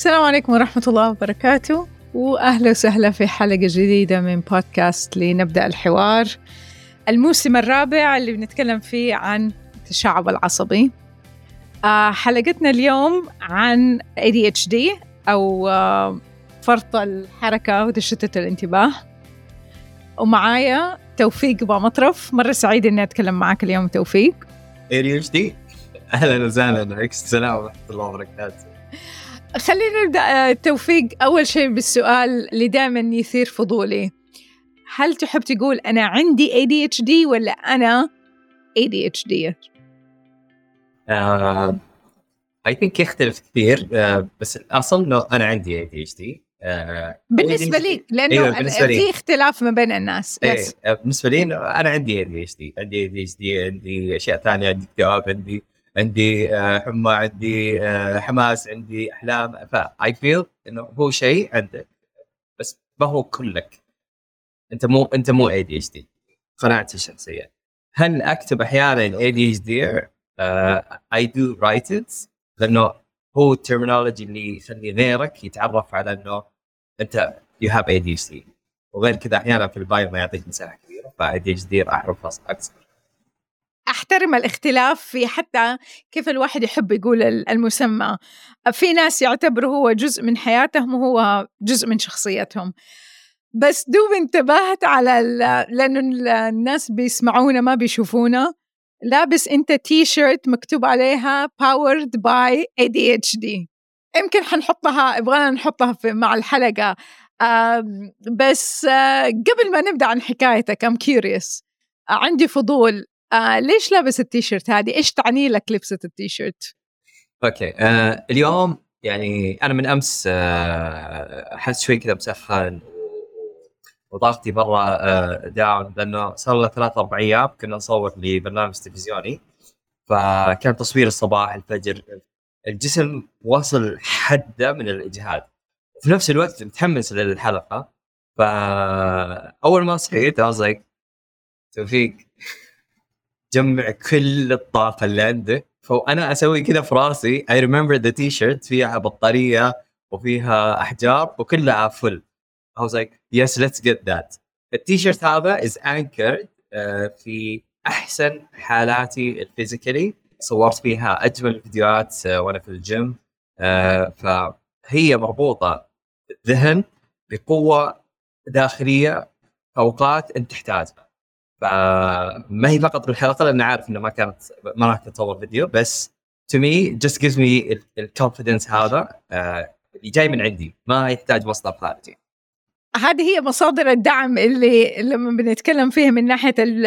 السلام عليكم ورحمة الله وبركاته وأهلا وسهلا في حلقة جديدة من بودكاست لنبدأ الحوار. الموسم الرابع اللي بنتكلم فيه عن التشعب العصبي. آه، حلقتنا اليوم عن ADHD أو آه، فرط الحركة وتشتت الانتباه. ومعايا توفيق أبو مطرف مرة سعيد إني أتكلم معك اليوم توفيق. ADHD أهلا وسهلا السلام ورحمة الله وبركاته. خلينا نبدأ آه، توفيق أول شيء بالسؤال اللي دائما يثير فضولي. هل تحب تقول أنا عندي ADHD ولا أنا ADHD؟ I think يختلف كثير uh, بس الأصل إنه أنا عندي ADHD بالنسبة لي لأنه أيوة، بالنسبة لي. في اختلاف ما بين الناس. Yes آه، بالنسبة لي أنا عندي اي دي اتش دي عندي اي دي اتش دي عندي أشياء ثانية عندي اكتئاب عندي عندي آه، حمى عندي آه، حماس عندي أحلام. ف I feel إنه هو شيء عندك بس ما هو كلك. أنت مو أنت مو ADHD قناعتي الشخصية. هل أكتب أحيانا ADHD I do write it لأنه هو ال terminology اللي يخلي غيرك يتعرف على إنه أنت you have ADHD وغير كذا أحيانا في ال bio ما يعطيك مساحة كبيرة ف ADHD راح اعرفها أكثر. احترم الاختلاف في حتى كيف الواحد يحب يقول ال- المسمى. في ناس يعتبروا هو جزء من حياتهم وهو جزء من شخصيتهم. بس دوب انتبهت على لأنه ال- الناس بيسمعونا ما بيشوفونا. لابس إنت تي شيرت مكتوب عليها powered by ADHD يمكن حنحطها يبغانا نحطها في مع الحلقة. بس آه، قبل ما نبدأ عن حكايتك I'm curious. عندي فضول. آه ليش لابس التيشيرت هذه؟ إيش تعني لك لبسة التيشيرت؟ Okay آه اليوم يعني أنا من أمس آه، أحس شوي كذا مسخن وضغطي برا آه down لأنه صار له ثلاث أربع أيام كنا نصور لبرنامج تلفزيوني فكان تصوير الصباح الفجر الجسم وصل حدة من الإجهاد وفي نفس الوقت متحمس للحلقة فأول ما صحيت I توفيق جمع كل الطاقة اللي عندك فأنا أسوي كذا في راسي. I remember the تي شيرت فيها بطارية وفيها أحجار وكلها full I was like yes let's get that. التي شيرت هذا is anchored آه، في أحسن حالاتي ال physically صورت فيها أجمل الفيديوهات آه، وأنا في الجيم آه، فهي مربوطة بالذهن بقوة داخلية أوقات أنت تحتاجها. فما هي فقط بالحلقة لأن عارف إنه ما كانت ما راح تطور فيديو بس to me just gives me الكونفدنس هذا آه، اللي جاي من عندي ما يحتاج مصدر خارجي. هذه هي مصادر الدعم اللي لما بنتكلم فيها من ال-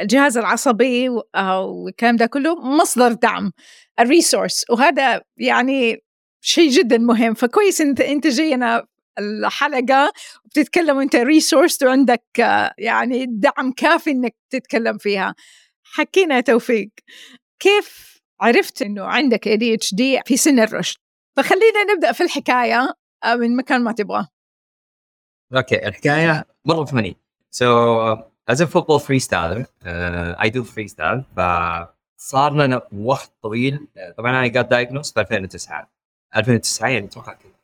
الجهاز العصبي والكلام ده كله مصدر دعم ال resource وهذا يعني شيء جدا مهم. فكويس إنت انت جاينا الحلقة وبتتكلم وأنت resource وعندك يعني دعم كافي إنك تتكلم فيها. حكينا توفيق. كيف عرفت إنه عندك ADHD في سن الرشد؟ فخلينا نبدأ في الحكاية آه، من مكان ما تبغى. okay الحكاية مرة فني so as a football freestyler uh, I do freestyle فصار لنا وقت طويل. طبعا أنا got diagnosed في 2009 2009 يعني أتوقع كنت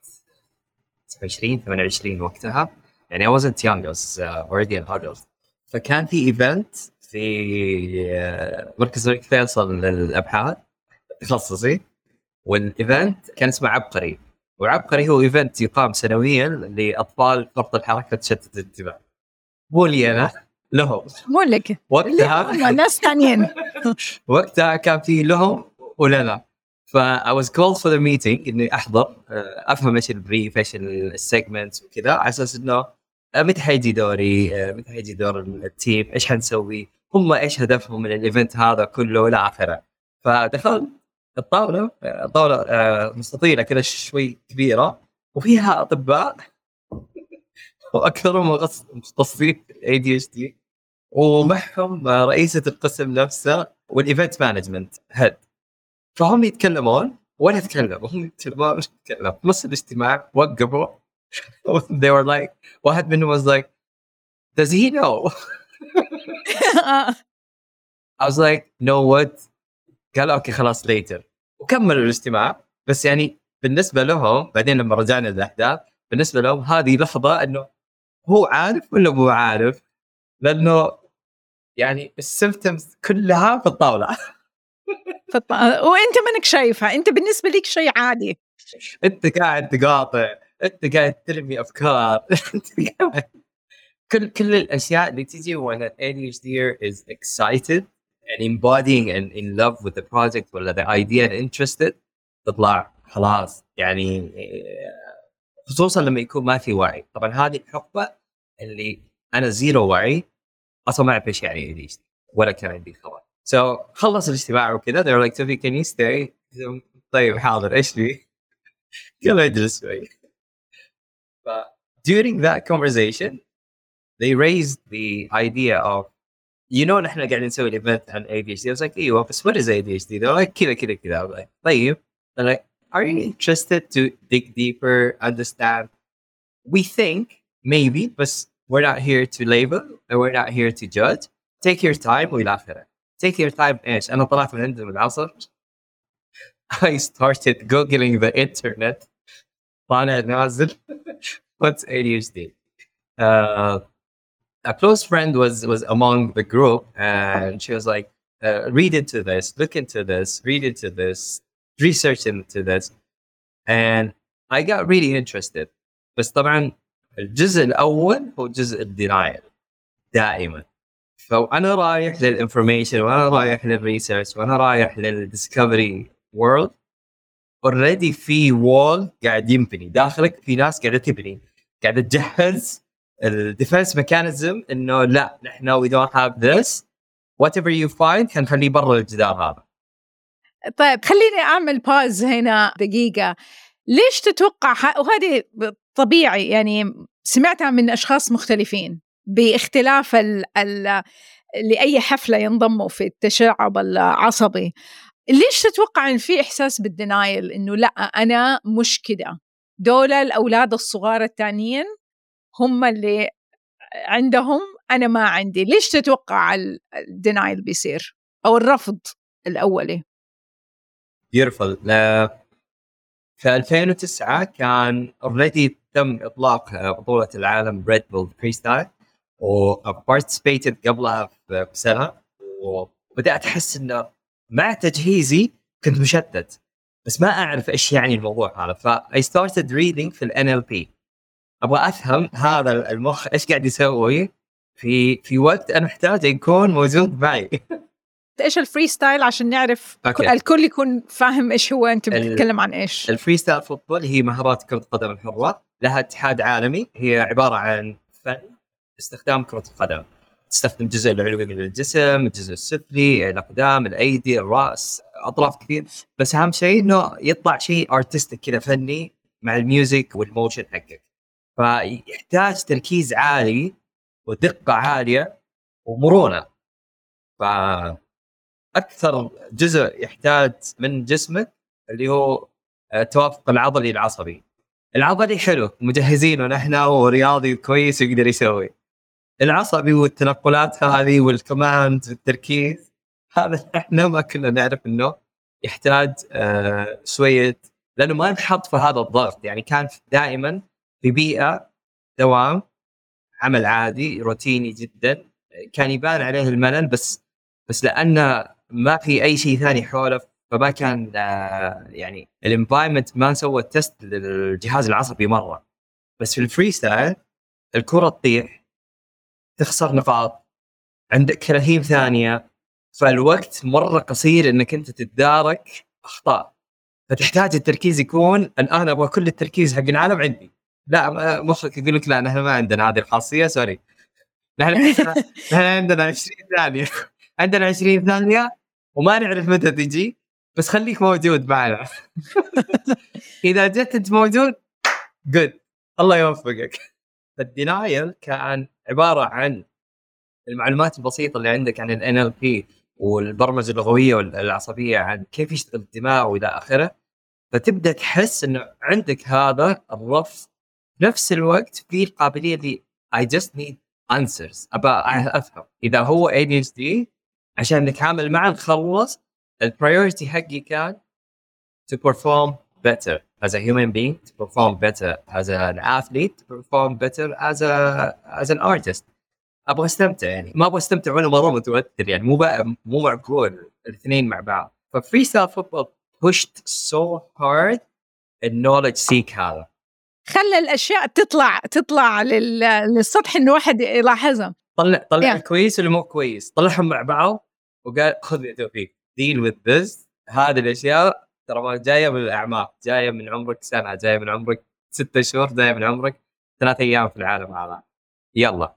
29 28 وقتها. يعني I wasn't young I was uh, already an adult. فكان في event في آه، مركز الملك فيصل للأبحاث تخصصي. وال event كان اسمه عبقري. وعبقري هو event يقام سنويا لأطفال فرط الحركة تشتت الانتباه. مو لي أنا لهم. مو لك. وقتها ناس ثانيين. وقتها كان في لهم ولنا. ف I was called for the meeting إني أحضر آه، أفهم إيش ال brief إيش ال segments وكذا على أساس إنه آه، متى حيجي دوري آه، متى حيجي دور ال team إيش حنسوي هم إيش هدفهم من ال event هذا كله والى آخره. فدخلت الطاولة طاولة مستطيلة كذا شوي كبيرة وفيها أطباء وأكثرهم مختصين ADHD ومعهم رئيسة القسم نفسه وال event management head فهم يتكلمون ولا اتكلم وهم يتكلمون ولا اتكلم في نص الاجتماع وقفوا. They were like واحد منهم was like does he know? I was like no what? قال okay خلاص later. وكملوا الاجتماع. بس يعني بالنسبة لهم بعدين لما رجعنا للأحداث بالنسبة لهم هذه لحظة إنه هو عارف ولا مو عارف؟ لأنه يعني السيمتومز كلها في الطاولة. وانت منك شايفها انت بالنسبة لك شيء عادي. انت قاعد تقاطع انت قاعد ترمي أفكار. كل كل الأشياء اللي تجي an ADHD is excited and embodying and in love with the project ولا the idea and interested تطلع خلاص. يعني خصوصا لما يكون ما في وعي. طبعا هذه الحقبة اللي أنا zero وعي أصلا ما أعرف إيش يعني ADHD ولا كان عندي خبر. سو so, خلص الاجتماع وكذا they're like Sophie can you stay طيب حاضر ايش في؟ يلا اجلس شوي ف during that conversation they raised the idea of you know نحن قاعدين نسوي الايفنت عن ADHD I was like ايوه بس what is ADHD they're like كذا كذا كذا like طيب they're like are you interested to dig deeper understand we think maybe but we're not here to label and we're not here to judge take your time والى اخره take your time ايش انا طلعت من عندهم العصر I started googling the internet طالع نازل what's ADHD uh, a close friend was was among the group and she was like uh, read into this look into this read into this research into this and I got really interested بس طبعا الجزء الاول هو جزء الدينايل دائما فأنا رايح لل information وأنا رايح لل research وأنا رايح لل discovery والـ wall already في wall قاعد ينبني. داخلك في ناس قاعدة تبني. قاعدة تجهز ال defense mechanism إنه لا نحن we don't have this Whatever you find حنخليه برا الجدار هذا. طيب خليني أعمل pause هنا دقيقة. ليش تتوقع وهذه طبيعي يعني سمعتها من أشخاص مختلفين. باختلاف ال ال لأي حفلة ينضموا في التشعب العصبي. ليش تتوقع ان في إحساس بال denial إنه لأ أنا مش كده دول الأولاد الصغار التانيين هم اللي عندهم أنا ما عندي. ليش تتوقع ال denial بيصير؟ أو الرفض الأولي؟ بيرفض في 2009 كان already تم إطلاق بطولة العالم ريد بول freestyle و participated قبلها بسنه وبدأت أحس انه مع تجهيزي كنت مشتت بس ما أعرف إيش يعني الموضوع هذا. ف I started reading في ال NLP أبغى أفهم هذا المخ إيش قاعد يسوي. في في وقت أنا محتاج يكون موجود معي. إيش ال freestyle عشان نعرف okay. الكل يكون فاهم إيش هو أنت بتتكلم عن إيش. ال freestyle football هي مهارات كرة القدم الحرة لها اتحاد عالمي هي عبارة عن فن استخدام كرة القدم. تستخدم الجزء العلوي من الجسم الجزء السفلي الأقدام الأيدي الرأس أطراف كثير. بس أهم شيء إنه يطلع شيء artistic كذا فني مع ال music وال motion حقك. فيحتاج تركيز عالي ودقة عالية ومرونة. ف أكثر جزء يحتاج من جسمك اللي هو التوافق العضلي العصبي. العضلي حلو مجهزينه نحن ورياضي كويس يقدر يسوي. العصبي والتنقلات هذه وال command والتركيز هذا إحنا ما كنا نعرف إنه يحتاج آه شوية لأنه ما نحط في هذا الضغط. يعني كان دائما في بيئة دوام عمل عادي روتيني جدا كان يبان عليه الملل بس بس لأنه ما في أي شيء ثاني حوله فما كان آه يعني ال environment ما سوى test للجهاز العصبي مرة. بس في ال freestyle الكرة تطيح تخسر نقاط. عندك 30 ثانية. فالوقت مرة قصير إنك أنت تتدارك أخطاء. فتحتاج التركيز يكون الان أبغى كل التركيز حق العالم عندي. لا مخك يقول لك لا نحن ما عندنا هذه الخاصية sorry. نحن نحن عندنا 20 ثانية. عندنا 20 ثانية وما نعرف متى تجي بس خليك موجود معنا. إذا جيت أنت موجود جود الله يوفقك. فال denial كان عبارة عن المعلومات البسيطة اللي عندك عن ال NLP والبرمجة اللغوية والعصبية عن كيف يشتغل الدماغ وإلى آخره. فتبدأ تحس إنه عندك هذا الرفض نفس الوقت في القابلية اللي I just need answers أبى أفهم. إذا هو ADHD عشان نتعامل معه نخلص. ال priority حقي كان to perform better as a human being, to perform better as an athlete, to perform better as a as an artist. أبغى أستمتع يعني. ما أبغى أستمتع وأنا مرة متوتر يعني. مو بقى مو معقول الاثنين مع بعض. ف freestyle football pushed so hard ال knowledge seek هذا خلى الأشياء تطلع تطلع للسطح إنه واحد يلاحظها. طلع طلع yeah. الكويس واللي مو كويس؟ طلعهم مع بعض وقال خذ يا توفيق. deal with this هذه الأشياء ترى ما جاية من الاعماق جاية من عمرك سنة جاية من عمرك ستة شهور جاية من عمرك ثلاث أيام في العالم هذا. يلا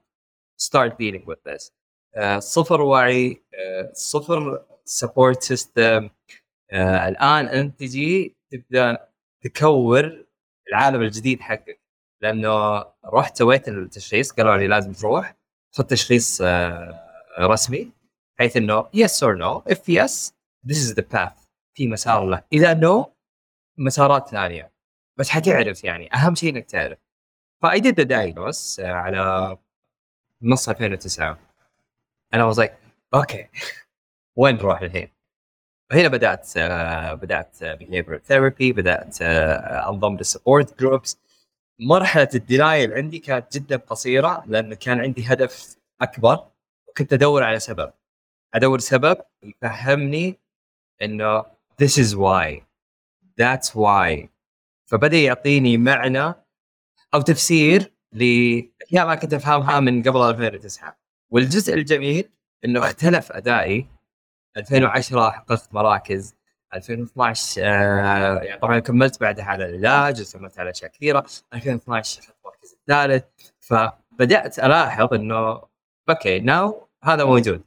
dealing with this. uh, صفر وعي uh, صفر support system uh, الآن أنت تجي تبدأ تكون العالم الجديد حقك. لأنه رحت سويت التشخيص قالوا لي لازم تروح خذ تشخيص uh, رسمي بحيث إنه yes or no. If yes this is the path. في مسار له إذا no مسارات ثانية. بس حتعرف يعني أهم شيء إنك تعرف. ف I the diagnose على نص 2009 أنا was like okay. وين نروح الحين؟ وهنا بدأت uh, بدأت behavioral therapy بدأت uh, أنضم لل support groups مرحلة ال denial عندي كانت جدا قصيرة لأن كان عندي هدف أكبر. وكنت أدور على سبب. أدور سبب يفهمني إنه this is why. That's why. فبدأ يعطيني معنى أو تفسير لأشياء ما كنت أفهمها من قبل 2009 والجزء الجميل إنه اختلف أدائي. 2010 حققت مراكز. 2012 آه يعني طبعا كملت بعدها على العلاج وكملت على اشياء كثيره 2012 اخذت المركز الثالث. فبدأت ألاحظ إنه okay now هذا موجود.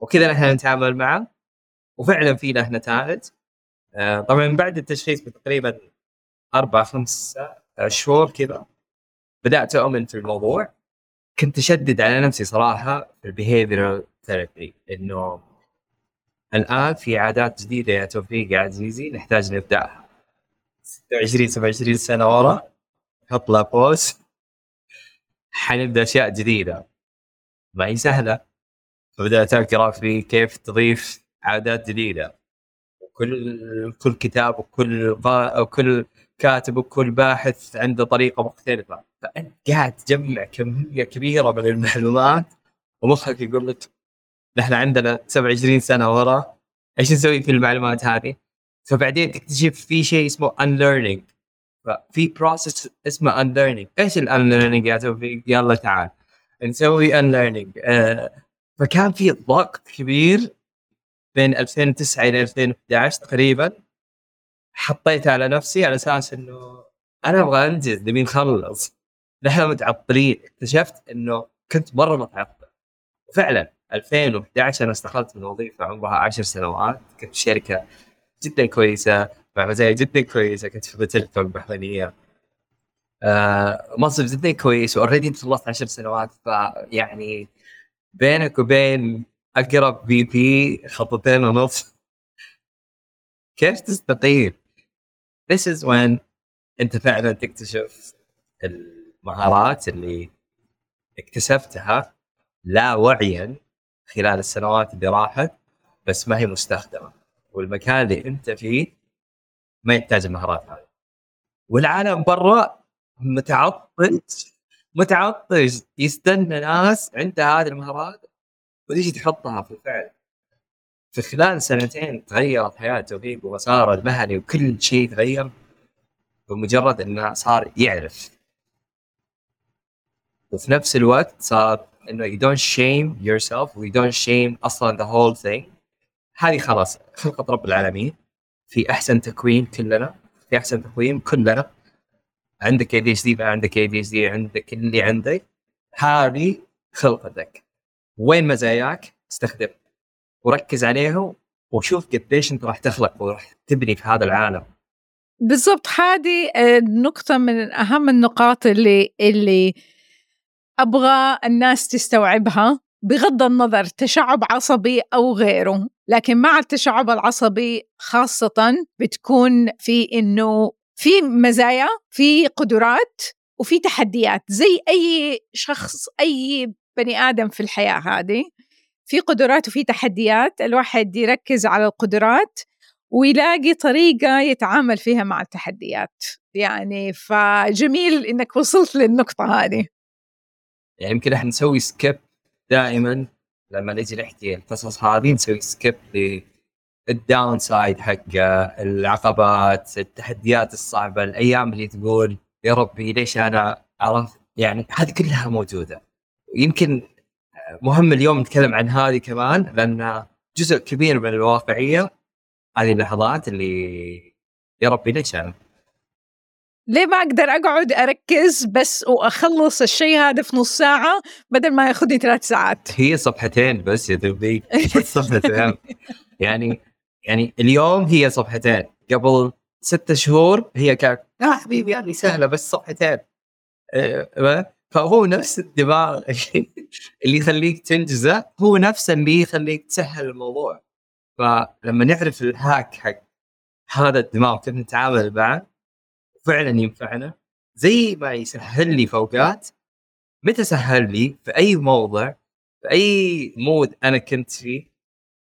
وكذا نحن نتعامل معه. وفعلا في له نتائج. آه طبعا بعد التشخيص بتقريبا أربع خمس شهور كذا بدأت أؤمن في الموضوع. كنت أشدد على نفسي صراحة في ال behavioral therapy إنه الآن في عادات جديدة يا توفيق يا عزيزي نحتاج نبدأها. 26 27 سنة ورا حط لها بوز حنبدأ أشياء جديدة. ما هي سهلة. فبدأت أقرأ في كيف تضيف عادات جديدة. وكل كل كتاب وكل وكل كاتب وكل باحث عنده طريقة مختلفة. فأنت قاعد تجمع كمية كبيرة من المعلومات ومخك يقول لك نحن عندنا 27 سنة ورا إيش نسوي في المعلومات هذه؟ فبعدين تكتشف في شيء اسمه unlearning. ففي process اسمه unlearning. إيش ال unlearning يا توفيق؟ يلا تعال. نسوي unlearning. آه فكان في ضغط كبير بين 2009 إلى 2011 تقريبا حطيت على نفسي على أساس إنه أنا أبغى أنجز نبي نخلص. نحن متعطلين. اكتشفت إنه كنت مرة متعطل. فعلا 2011 أنا استقلت من وظيفة عمرها 10 سنوات. كنت في شركة جدا كويسة مع مزايا جدا كويسة كنت في بتلكو البحرينيه آه منصب جدا كويس و already خلصت 10 سنوات. فيعني بينك وبين اقرب VP خطوتين ونص. كيف تستقيل؟ This is when أنت فعلا تكتشف المهارات اللي اكتسبتها لا وعيا خلال السنوات اللي راحت بس ما هي مستخدمة. والمكان اللي أنت فيه ما يحتاج المهارات هذه. والعالم برا متعطش متعطش. يستنى ناس عندها هذه المهارات وتيجي تحطها في الفعل. في خلال سنتين تغيرت حياة توفيق ومساره المهني وكل شيء تغير بمجرد انه صار يعرف. وفي نفس الوقت صار إنه you don't shame yourself you don't shame أصلا the whole thing. هذه خلاص خلقة رب العالمين. في أحسن تكوين كلنا في أحسن تكوين كلنا. عندك ADHD ما عندك ADHD عندك اللي عندك. هذه خلقتك. وين مزاياك؟ استخدم. وركز عليهم وشوف قديش انت راح تخلق وراح تبني في هذا العالم. بالضبط. هذه نقطة من أهم النقاط اللي اللي أبغى الناس تستوعبها بغض النظر تشعب عصبي أو غيره. لكن مع التشعب العصبي خاصة بتكون في إنه في مزايا في قدرات وفي تحديات. زي أي شخص أي بني آدم في الحياة هذه. في قدرات وفي تحديات الواحد يركز على القدرات ويلاقي طريقة يتعامل فيها مع التحديات. يعني فجميل إنك وصلت للنقطة هذه. يعني يمكن إحنا نسوي skip دائما لما نجي نحكي القصص هذه نسوي skip لل downside حقه العقبات التحديات الصعبة الأيام اللي تقول يا ربي ليش أنا عرفت؟ يعني هذه كلها موجودة. يمكن مهم اليوم نتكلم عن هذه كمان لأن جزء كبير من الواقعية هذه اللحظات اللي يا ربي ليش أنا؟ ليه ما أقدر أقعد أركز بس وأخلص الشيء هذا في نص ساعة بدل ما ياخذني ثلاث ساعات؟ هي صفحتين بس يا دوبي صفحتين. يعني يعني اليوم هي صفحتين. قبل ستة شهور هي كانت لا حبيبي هذه سهلة بس صفحتين. إيه، فهو نفس الدماغ اللي يخليك تنجزه هو نفسه اللي يخليك تسهل الموضوع. فلما نعرف الهاك حق هذا الدماغ كيف نتعامل معه فعلا ينفعنا. زي ما يسهل لي في اوقات متى سهل لي؟ في أي موضع في أي مود أنا كنت فيه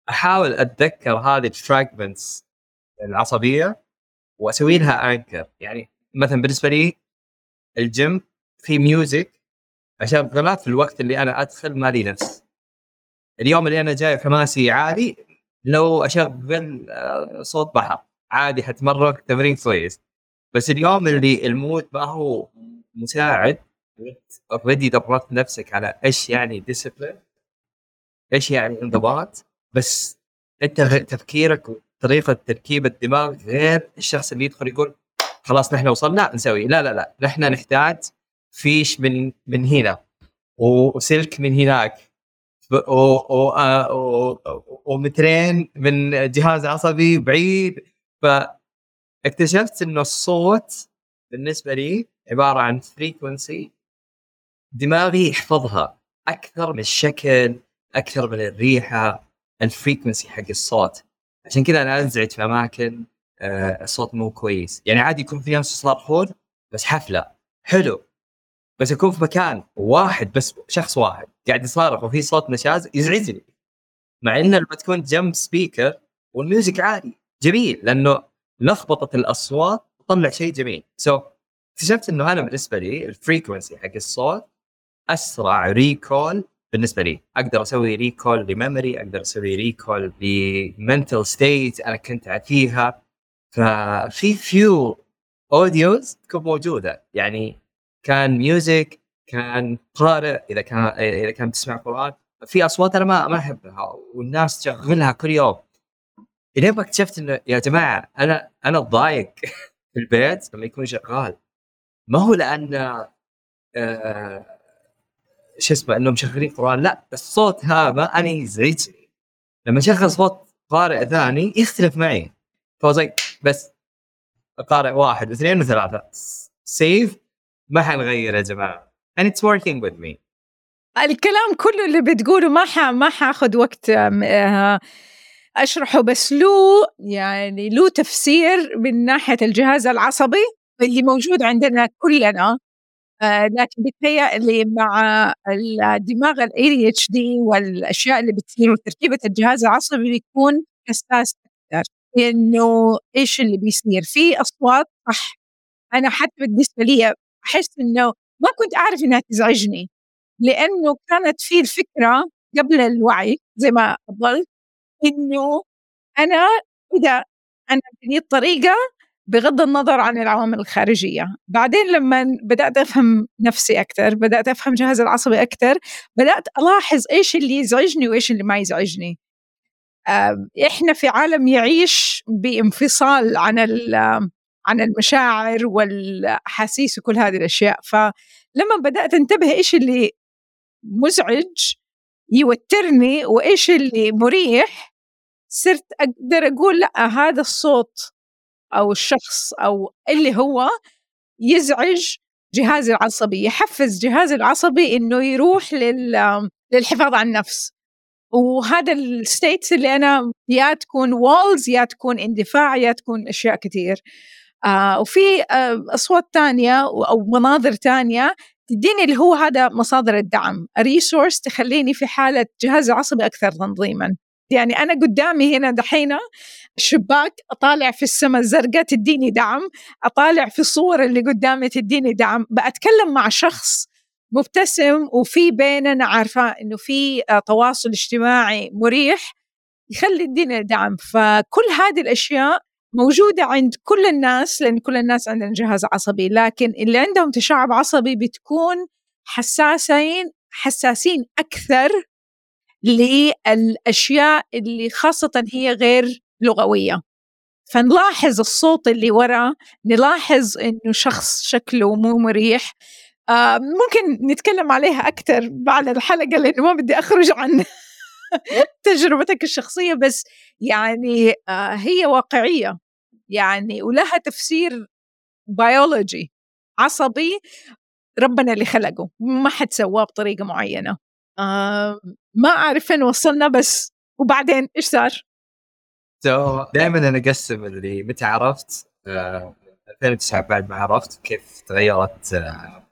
أحاول أتذكر هذه ال fragments العصبية وأسوي لها anchor يعني مثلا بالنسبة لي الجيم في music اشغلها في الوقت اللي أنا أدخل مالي نفس. اليوم اللي أنا جاي حماسي عالي لو أشغل آه، صوت بحر عادي حتمرق تمرين كويس. بس اليوم اللي ال mood ما هو مساعد already دربت نفسك على إيش يعني discipline إيش يعني انضباط بس أنت تفكيرك وطريقة تركيب الدماغ غير الشخص اللي يدخل يقول خلاص نحن وصلنا نسوي. لا لا لا نحن نحتاج فيش من من هنا وسلك من هناك ومترين من جهاز عصبي بعيد. فاكتشفت إنه الصوت بالنسبة لي عبارة عن فريكونسي دماغي يحفظها أكثر من الشكل أكثر من الريحة ال frequency حق الصوت. عشان كذا أنا انزعج في أماكن آه الصوت مو كويس. يعني عادي يكون في ناس يصرخون بس حفلة. حلو. بس اكون في مكان واحد بس شخص واحد قاعد يصارخ وفي صوت نشاز يزعجني. مع انه لما تكون جنب speaker وال music عالي جميل لأنه لخبطة الأصوات تطلع شيء جميل. so so, اكتشفت إنه أنا بالنسبة لي ال frequency حق الصوت أسرع recall بالنسبة لي. أقدر أسوي recall ل memory أقدر أسوي recall ل mental state أنا كنت فيها ففي few audios تكون موجودة. يعني كان music كان قارئ إذا كان إذا كان تسمع قرآن. في أصوات أنا ما ما أحبها والناس تشغلها كل يوم. إلين ما اكتشفت إنه يا جماعة أنا أنا ضايق في البيت لما يكون شغال. ما هو لأن آه شو اسمه إنهم مشغلين قرآن. لا الصوت هذا أنا يزعجني. لما أشغل صوت قارئ ثاني يختلف معي. فوزي بس قارئ واحد واثنين وثلاثة. سيف ما حنغير يا جماعة. And it's working with me. الكلام كله اللي بتقوله ما ح... ما حاخذ وقت آه، أشرحه بس له يعني له تفسير من ناحية الجهاز العصبي اللي موجود عندنا كلنا. آه لكن بتهيألي مع الدماغ ال ADHD والأشياء اللي بتصير وتركيبه الجهاز العصبي بيكون حساس أكثر. إنه إيش اللي بيصير؟ في أصوات صح. أنا حتى بالنسبة لي أحس إنه ما كنت أعرف إنها تزعجني لأنه كانت في الفكرة قبل الوعي زي ما قلت إنه أنا إذا أنا بنيت طريقة بغض النظر عن العوامل الخارجية. بعدين لما بدأت أفهم نفسي أكثر بدأت أفهم جهازي العصبي أكثر بدأت ألاحظ إيش اللي يزعجني وإيش اللي ما يزعجني. إحنا في عالم يعيش بانفصال عن عن المشاعر والأحاسيس وكل هذه الأشياء. فلما بدأت انتبه إيش اللي مزعج يوترني وإيش اللي مريح صرت أقدر أقول لأ هذا الصوت أو الشخص أو اللي هو يزعج جهازي العصبي يحفز جهازي العصبي إنه يروح لل للحفاظ على النفس. وهذا ال status اللي أنا يا تكون والز يا تكون اندفاع يا تكون أشياء كثير. وفي آه أصوات ثانية أو مناظر ثانية تديني اللي هو هذا مصادر الدعم ريسورس تخليني في حالة جهاز عصبي أكثر تنظيما. يعني أنا قدامي هنا دحين شباك أطالع في السماء الزرقاء تديني دعم أطالع في الصور اللي قدامي تديني دعم بأتكلم مع شخص مبتسم وفي بيننا عارفة إنه في تواصل اجتماعي مريح يخلي الدنيا دعم. فكل هذه الأشياء موجودة عند كل الناس لأن كل الناس عندنا جهاز عصبي لكن اللي عندهم تشعب عصبي بتكون حساسين حساسين أكثر للأشياء اللي خاصة هي غير لغوية. فنلاحظ الصوت اللي ورا نلاحظ إنه شخص شكله مو مريح. آه ممكن نتكلم عليها أكثر بعد الحلقة لأنه ما بدي أخرج عن تجربتك الشخصية بس يعني آه هي واقعية. يعني ولها تفسير بيولوجي عصبي ربنا اللي خلقه ما حد سواه بطريقة معينة آه ما أعرف فين وصلنا بس وبعدين إيش صار؟ so, دائما أنا أقسم اللي متى عرفت آه 2009 بعد ما عرفت كيف تغيرت آه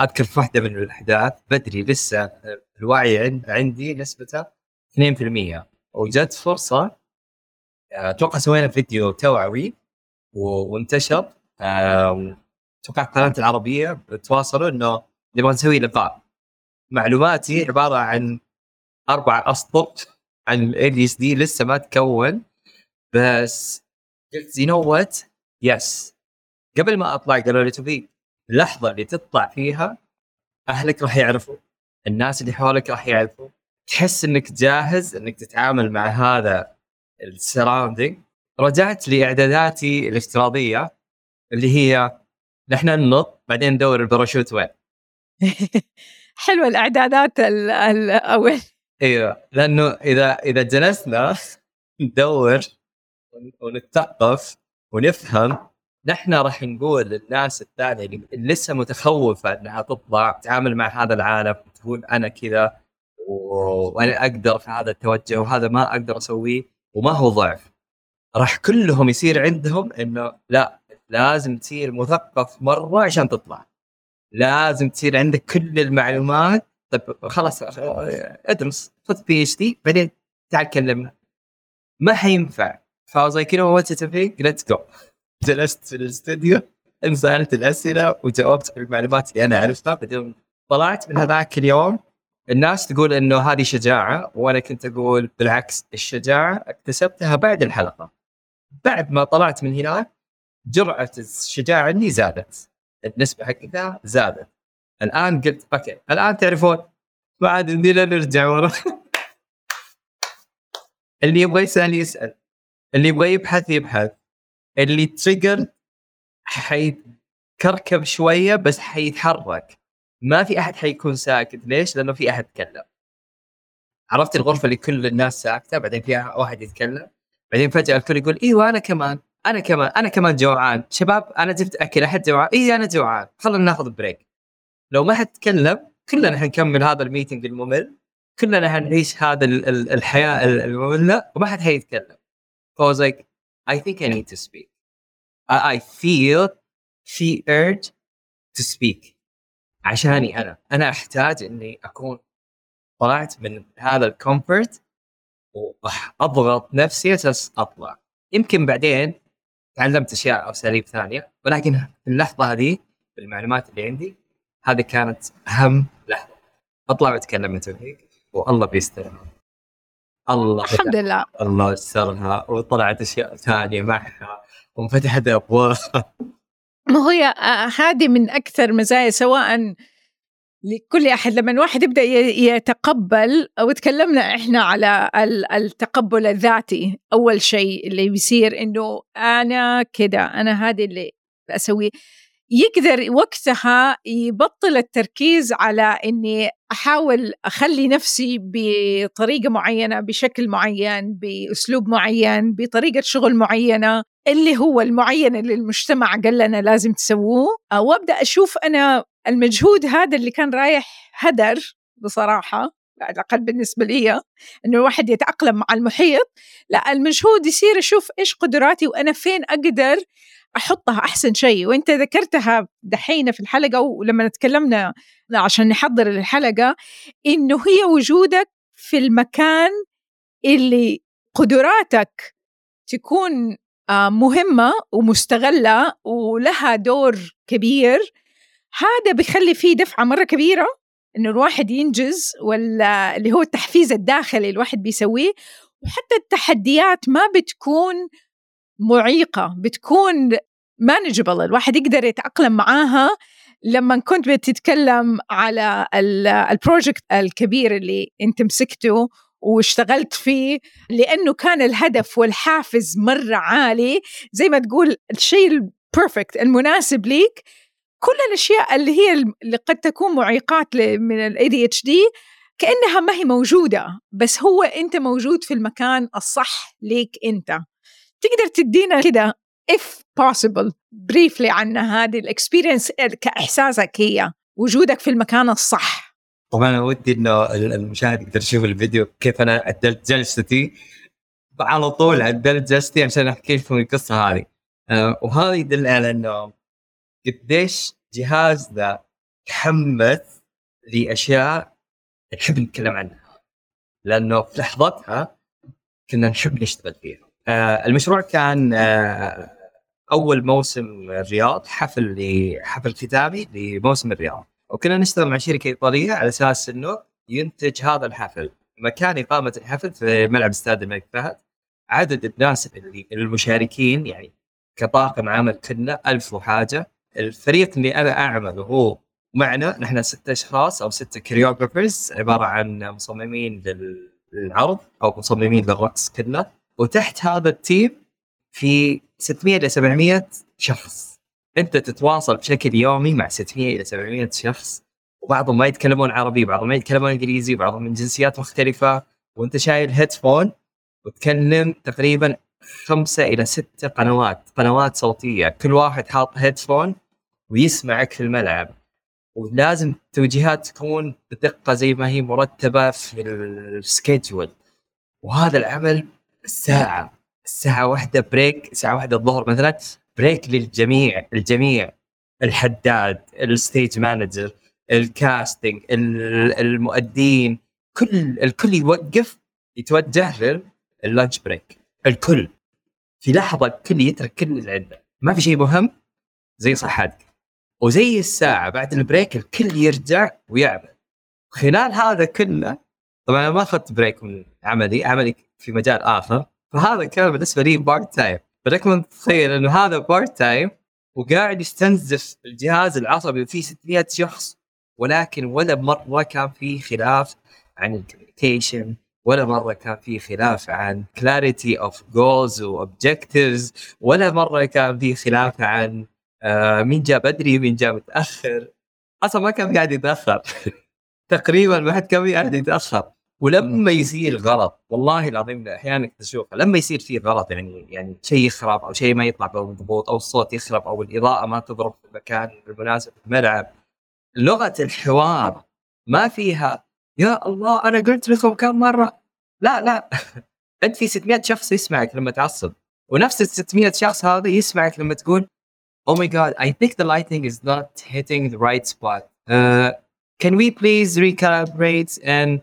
أذكر في واحدة من الأحداث بدري لسه الوعي عندي نسبته 2% وجت فرصة أتوقع سوينا فيديو توعوي وانتشر. أتوقع قناه العربية تواصلوا إنه نبغى نسوي لقاء. معلوماتي عبارة عن أربع أسطر عن ADHD لسه ما تكون بس قلت you know what yes قبل ما أطلع قالوا لي تبي اللحظه اللي تطلع فيها أهلك راح يعرفوا الناس اللي حولك راح يعرفوا. تحس إنك جاهز إنك تتعامل مع هذا ال surrounding رجعت لإعداداتي الافتراضية اللي هي نحن ننط بعدين ندور الباراشوت وين. حلوة الإعدادات الأول إيوه لأنه إذا إذا جلسنا ندور ونتثقف ونفهم نحن راح نقول للناس الثانية اللي لسه متخوفة إنها تطلع تتعامل مع هذا العالم تقول أنا كذا وأنا أقدر في هذا التوجه وهذا ما أقدر أسويه. وما هو ضعف. راح كلهم يصير عندهم إنه لا لازم تصير مثقف مرة عشان تطلع. لازم تصير عندك كل المعلومات. طيب خلاص ادرس خذ PhD بعدين تعال كلمنا. ما حينفع. like you know what let's go جلست في الاستوديو انسالت الأسئلة وجاوبت بالمعلومات اللي أنا أعرفها بعدين طلعت من هذاك اليوم. الناس تقول إنه هذه شجاعة وأنا كنت أقول بالعكس الشجاعة اكتسبتها بعد الحلقة. بعد ما طلعت من هناك جرعة الشجاعة عندي زادت. النسبة حقتها زادت. الآن قلت okay الآن تعرفون ما عاد يمدينا نرجع ورا. اللي يبغى يسأل يسأل. اللي يبغى يبحث يبحث. اللي trigger حيكركب شوية بس حيتحرك. ما في أحد حيكون ساكت. ليش؟ لأنه في أحد يتكلم. عرفت الغرفة اللي كل الناس ساكتة؟ بعدين فيها واحد يتكلم. بعدين فجأة الكل يقول إيوه أنا كمان أنا كمان أنا كمان جوعان. شباب أنا جبت أكل أحد جوعان؟ اي أنا جوعان. خلينا ناخذ break لو ما حد تكلم كلنا حنكمل هذا ال meeting الممل. كلنا حنعيش هذا الحياة المملة وما حد حيتكلم. ف was like I think I need to speak. I, I feel في urge to speak. عشاني أنا. أنا أحتاج إني أكون طلعت من هذا ال comfort وأضغط نفسي أساس أطلع. يمكن بعدين تعلمت أشياء أو أساليب ثانية ولكن في اللحظة هذه بالمعلومات اللي عندي هذه كانت أهم لحظة. أطلع وأتكلم من توفيق والله بيستر الله الحمد لله. الله يسرها وطلعت أشياء ثانية معها وانفتحت ابواب ما هي هذه من أكثر مزايا سواء لكل أحد لما الواحد يبدأ يتقبل أو تكلمنا إحنا على التقبل الذاتي أول شيء اللي بيصير إنه أنا كده أنا هذه اللي أسويه. يقدر وقتها يبطل التركيز على إني أحاول أخلي نفسي بطريقة معينة بشكل معين بأسلوب معين بطريقة شغل معينة اللي هو المعين اللي المجتمع قال لنا لازم تسووه. وأبدأ أشوف أنا المجهود هذا اللي كان رايح هدر بصراحة على الأقل بالنسبة لي إنه الواحد يتأقلم مع المحيط. لا المجهود يصير أشوف إيش قدراتي وأنا فين أقدر أحطها أحسن شيء. وأنت ذكرتها دحين في الحلقة ولما تكلمنا عشان نحضر الحلقة إنه هي وجودك في المكان اللي قدراتك تكون آه، مهمة ومستغلة ولها دور كبير. هذا بيخلي فيه دفعة مرة كبيرة إنه الواحد ينجز ولا اللي هو التحفيز الداخلي الواحد بيسويه. وحتى التحديات ما بتكون معيقة بتكون manageable الواحد يقدر يتأقلم معاها لما كنت بتتكلم على ال project الكبير اللي انت مسكته واشتغلت فيه لأنه كان الهدف والحافز مرة عالي. زي ما تقول الشيء ال perfect المناسب ليك. كل الأشياء اللي هي اللي قد تكون معيقات من ال ADHD كأنها ما هي موجودة بس هو أنت موجود في المكان الصح ليك أنت. تقدر تدينا كده if possible briefly عن هذه ال experience كإحساسك هي وجودك في المكان الصح. طبعا أنا ودي إنه المشاهد يقدر يشوف الفيديو كيف أنا عدلت جلستي. على طول عدلت جلستي عشان أحكي لكم القصة هذه. أه وهذا يدل على إنه قديش جهاز ذا تحمس لأشياء نحب نتكلم عنها. لأنه في لحظتها كنا نحب نشتغل فيها. آه المشروع كان آه أول موسم الرياض حفل حفل ختامي لموسم الرياض. وكنا نشتغل مع شركة إيطالية على أساس إنه ينتج هذا الحفل. مكان إقامة الحفل في ملعب استاد الملك فهد. عدد الناس اللي المشاركين يعني كطاقم عمل كنا ألف وحاجة. الفريق اللي أنا أعمله هو معنا نحن ستة أشخاص أو ستة كريوغرافرز عبارة عن مصممين للعرض أو مصممين للرقص كنا. وتحت هذا ال team في 600 إلى 700 شخص. أنت تتواصل بشكل يومي مع 600 إلى 700 شخص وبعضهم ما يتكلمون عربي بعضهم ما يتكلمون إنجليزي بعضهم من جنسيات مختلفة وأنت شايل headphone وتكلم تقريبا خمسة إلى ستة قنوات قنوات صوتية. كل واحد حاط headphone ويسمعك في الملعب. ولازم التوجيهات تكون بدقة زي ما هي مرتبة في ال schedule وهذا العمل الساعة الساعة واحدة break الساعة واحدة الظهر مثلا break للجميع الجميع الحداد ال stage manager ال casting المؤدين كل الكل يوقف يتوجه لل lunch break الكل. في لحظة الكل يترك كل اللي عنده. ما في شيء مهم؟ زي صحتك. وزي الساعة بعد ال break الكل يرجع ويعمل. خلال هذا كله طبعا أنا ما أخذت break من عملي. عملي في مجال آخر. فهذا كان بالنسبة لي part time فلك تخيل إنه هذا part time وقاعد يستنزف الجهاز العصبي فيه 600 شخص ولكن ولا مرة كان في خلاف عن ال communication ولا مرة كان في خلاف عن clarity of goals و objectives ولا مرة كان في خلاف عن آه مين جاء بدري مين جاء متأخر. أصلا ما كان قاعد يتأخر. تقريبا ما حد كان قاعد يتأخر. ولما يصير غلط والله العظيم أحيانا تشوفها لما يصير فيه غلط يعني يعني شيء يخرب أو شيء ما يطلع بالضبط أو الصوت يخرب أو الإضاءة ما تضرب في المكان المناسب في الملعب. لغة الحوار ما فيها يا الله أنا قلت لكم كم مرة؟ لا لا. أنت في 600 شخص يسمعك لما تعصب ونفس ال 600 شخص هذا يسمعك لما تقول Oh my god, I think the lighting is not hitting the right spot. Uh, can we please recalibrate and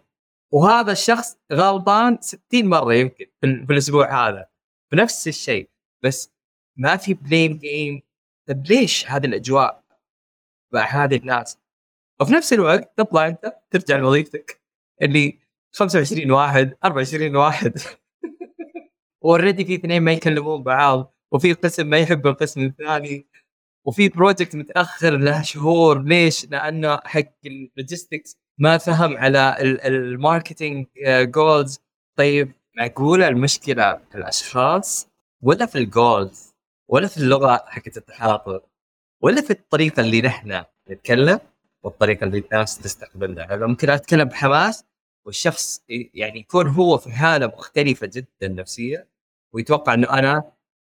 وهذا الشخص غلطان 60 مرة يمكن في الأسبوع هذا. بنفس الشيء بس ما في blame game طيب ليش هذه الأجواء مع هذه الناس؟ وفي نفس الوقت تطلع أنت ترجع لوظيفتك اللي 25 واحد 24 واحد. already في اثنين ما يكلمون بعض وفي قسم ما يحب القسم الثاني وفي project متأخر له شهور. ليش؟ لأنه حق ال logistics ما فهم على ال marketing goals طيب معقولة المشكلة في الأشخاص ولا في ال goals ولا في اللغة حقت التحاضر ولا في الطريقة اللي نحن نتكلم والطريقة اللي الناس تستقبلنا يعني ممكن أتكلم بحماس والشخص يعني يكون هو في حالة مختلفة جدا نفسيا ويتوقع إنه أنا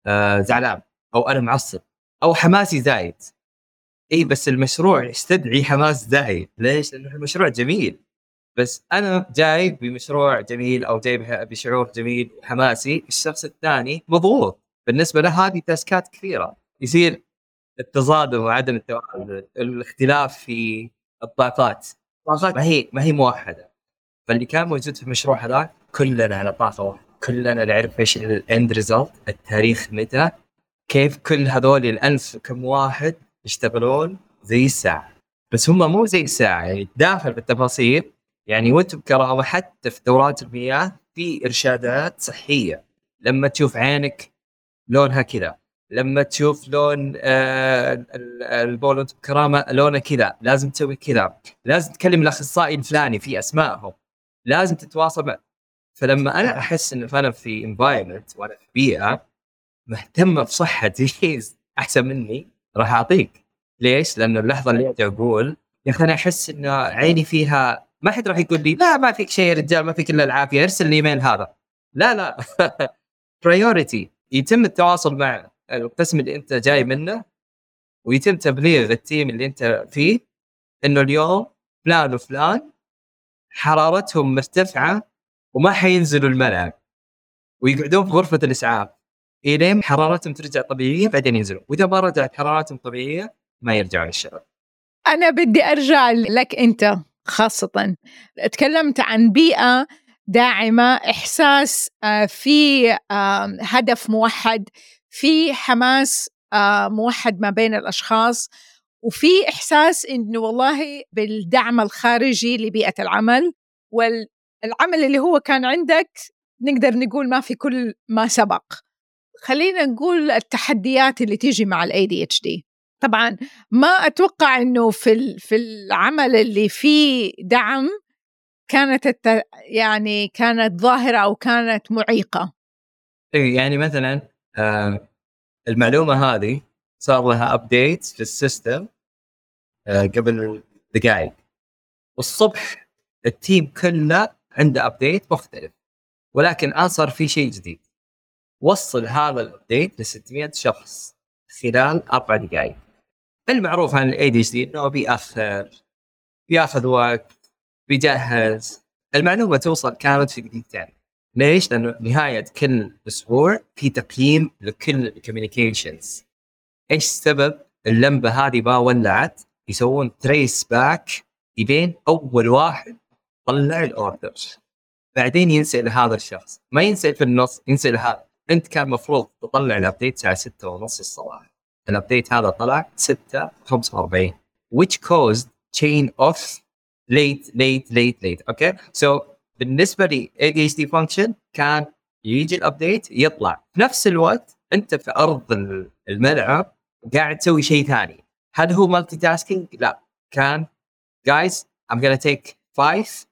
آه زعلان أو أنا معصب أو حماسي زايد. اي بس المشروع يستدعي حماس زايد ليش؟ لأنه المشروع جميل. بس أنا جاي بمشروع جميل أو جاي بشعور جميل وحماسي الشخص الثاني مضغوط. بالنسبة له هذه تاسكات كثيرة. يصير التصادم وعدم التوازن الاختلاف في الطاقات. الطاقات ما هي ما هي موحدة. فاللي كان موجود في المشروع هذا كلنا على طاقة واحدة. كلنا نعرف إيش ال end result التاريخ متى كيف كل هذول الألف كم واحد يشتغلون زي الساعة. بس هم مو زي الساعة يعني داخل في التفاصيل يعني وانت بكرامة حتى في دورات المياه في إرشادات صحية. لما تشوف عينك لونها كذا لما تشوف لون آه البول وانت بكرامة لونه كذا لازم تسوي كذا. لازم تكلم الأخصائي الفلاني في أسمائهم. لازم تتواصل مع فلما أنا أحس انه أنا في environment وأنا في بيئة مهتمة بصحتي أحسن مني. راح أعطيك. ليش؟ لأنه اللحظة اللي أقول يا أخي أنا أحس انه عيني فيها ما حد راح يقول لي لا ما فيك شيء يا رجال ما فيك إلا العافية ارسل الايميل هذا. لا لا. priority يتم التواصل مع القسم اللي أنت جاي منه ويتم تبليغ التيم اللي أنت فيه إنه اليوم فلان وفلان حرارتهم مرتفعة وما حينزلوا الملعب ويقعدون في غرفة الإسعاف. إلين حرارتهم ترجع طبيعية بعدين ينزلوا وإذا ما رجعت حرارتهم طبيعية ما يرجعوا للشغل أنا بدي أرجع لك أنت خاصه. تكلمت عن بيئة داعمة إحساس آه، في هدف موحد في حماس آه، موحد ما بين الأشخاص وفي إحساس إنه والله بالدعم الخارجي لبيئة العمل والعمل اللي هو كان عندك نقدر نقول ما في كل ما سبق. خلينا نقول التحديات اللي تيجي مع ال ADHD طبعا ما أتوقع إنه في في العمل اللي فيه دعم كانت الت... يعني كانت ظاهرة أو كانت معيقة. إيه، يعني مثلا آه المعلومة هذه صار لها update في ال system آه قبل دقائق. والصبح ال team كله عنده update مختلف ولكن الان صار في شيء جديد. وصل هذا ال update ل 600 شخص خلال أربع دقائق المعروف عن ال ADHD إنه بيأخر بيأخذ وقت بيجهز. المعلومة توصل كانت في دقيقتين. ليش؟ لأنه نهاية كل أسبوع في تقييم لكل ال communications إيش سبب اللمبة هذه ما ولعت؟ يسوون trace back يبين أول واحد طلع ال order بعدين ينسأل هذا الشخص. ما ينسأل في النص ينسأل هذا. انت كان المفروض تطلع ال update الساعة 6 ونص الصباح. ال update هذا طلع 6 45 which caused chain of late late late late. أوكي so, بالنسبة ADHD function كان يجي ال update يطلع. في نفس الوقت أنت في أرض الملعب قاعد تسوي شيء ثاني. هل هو multitasking؟ لا. كان guys I'm gonna take five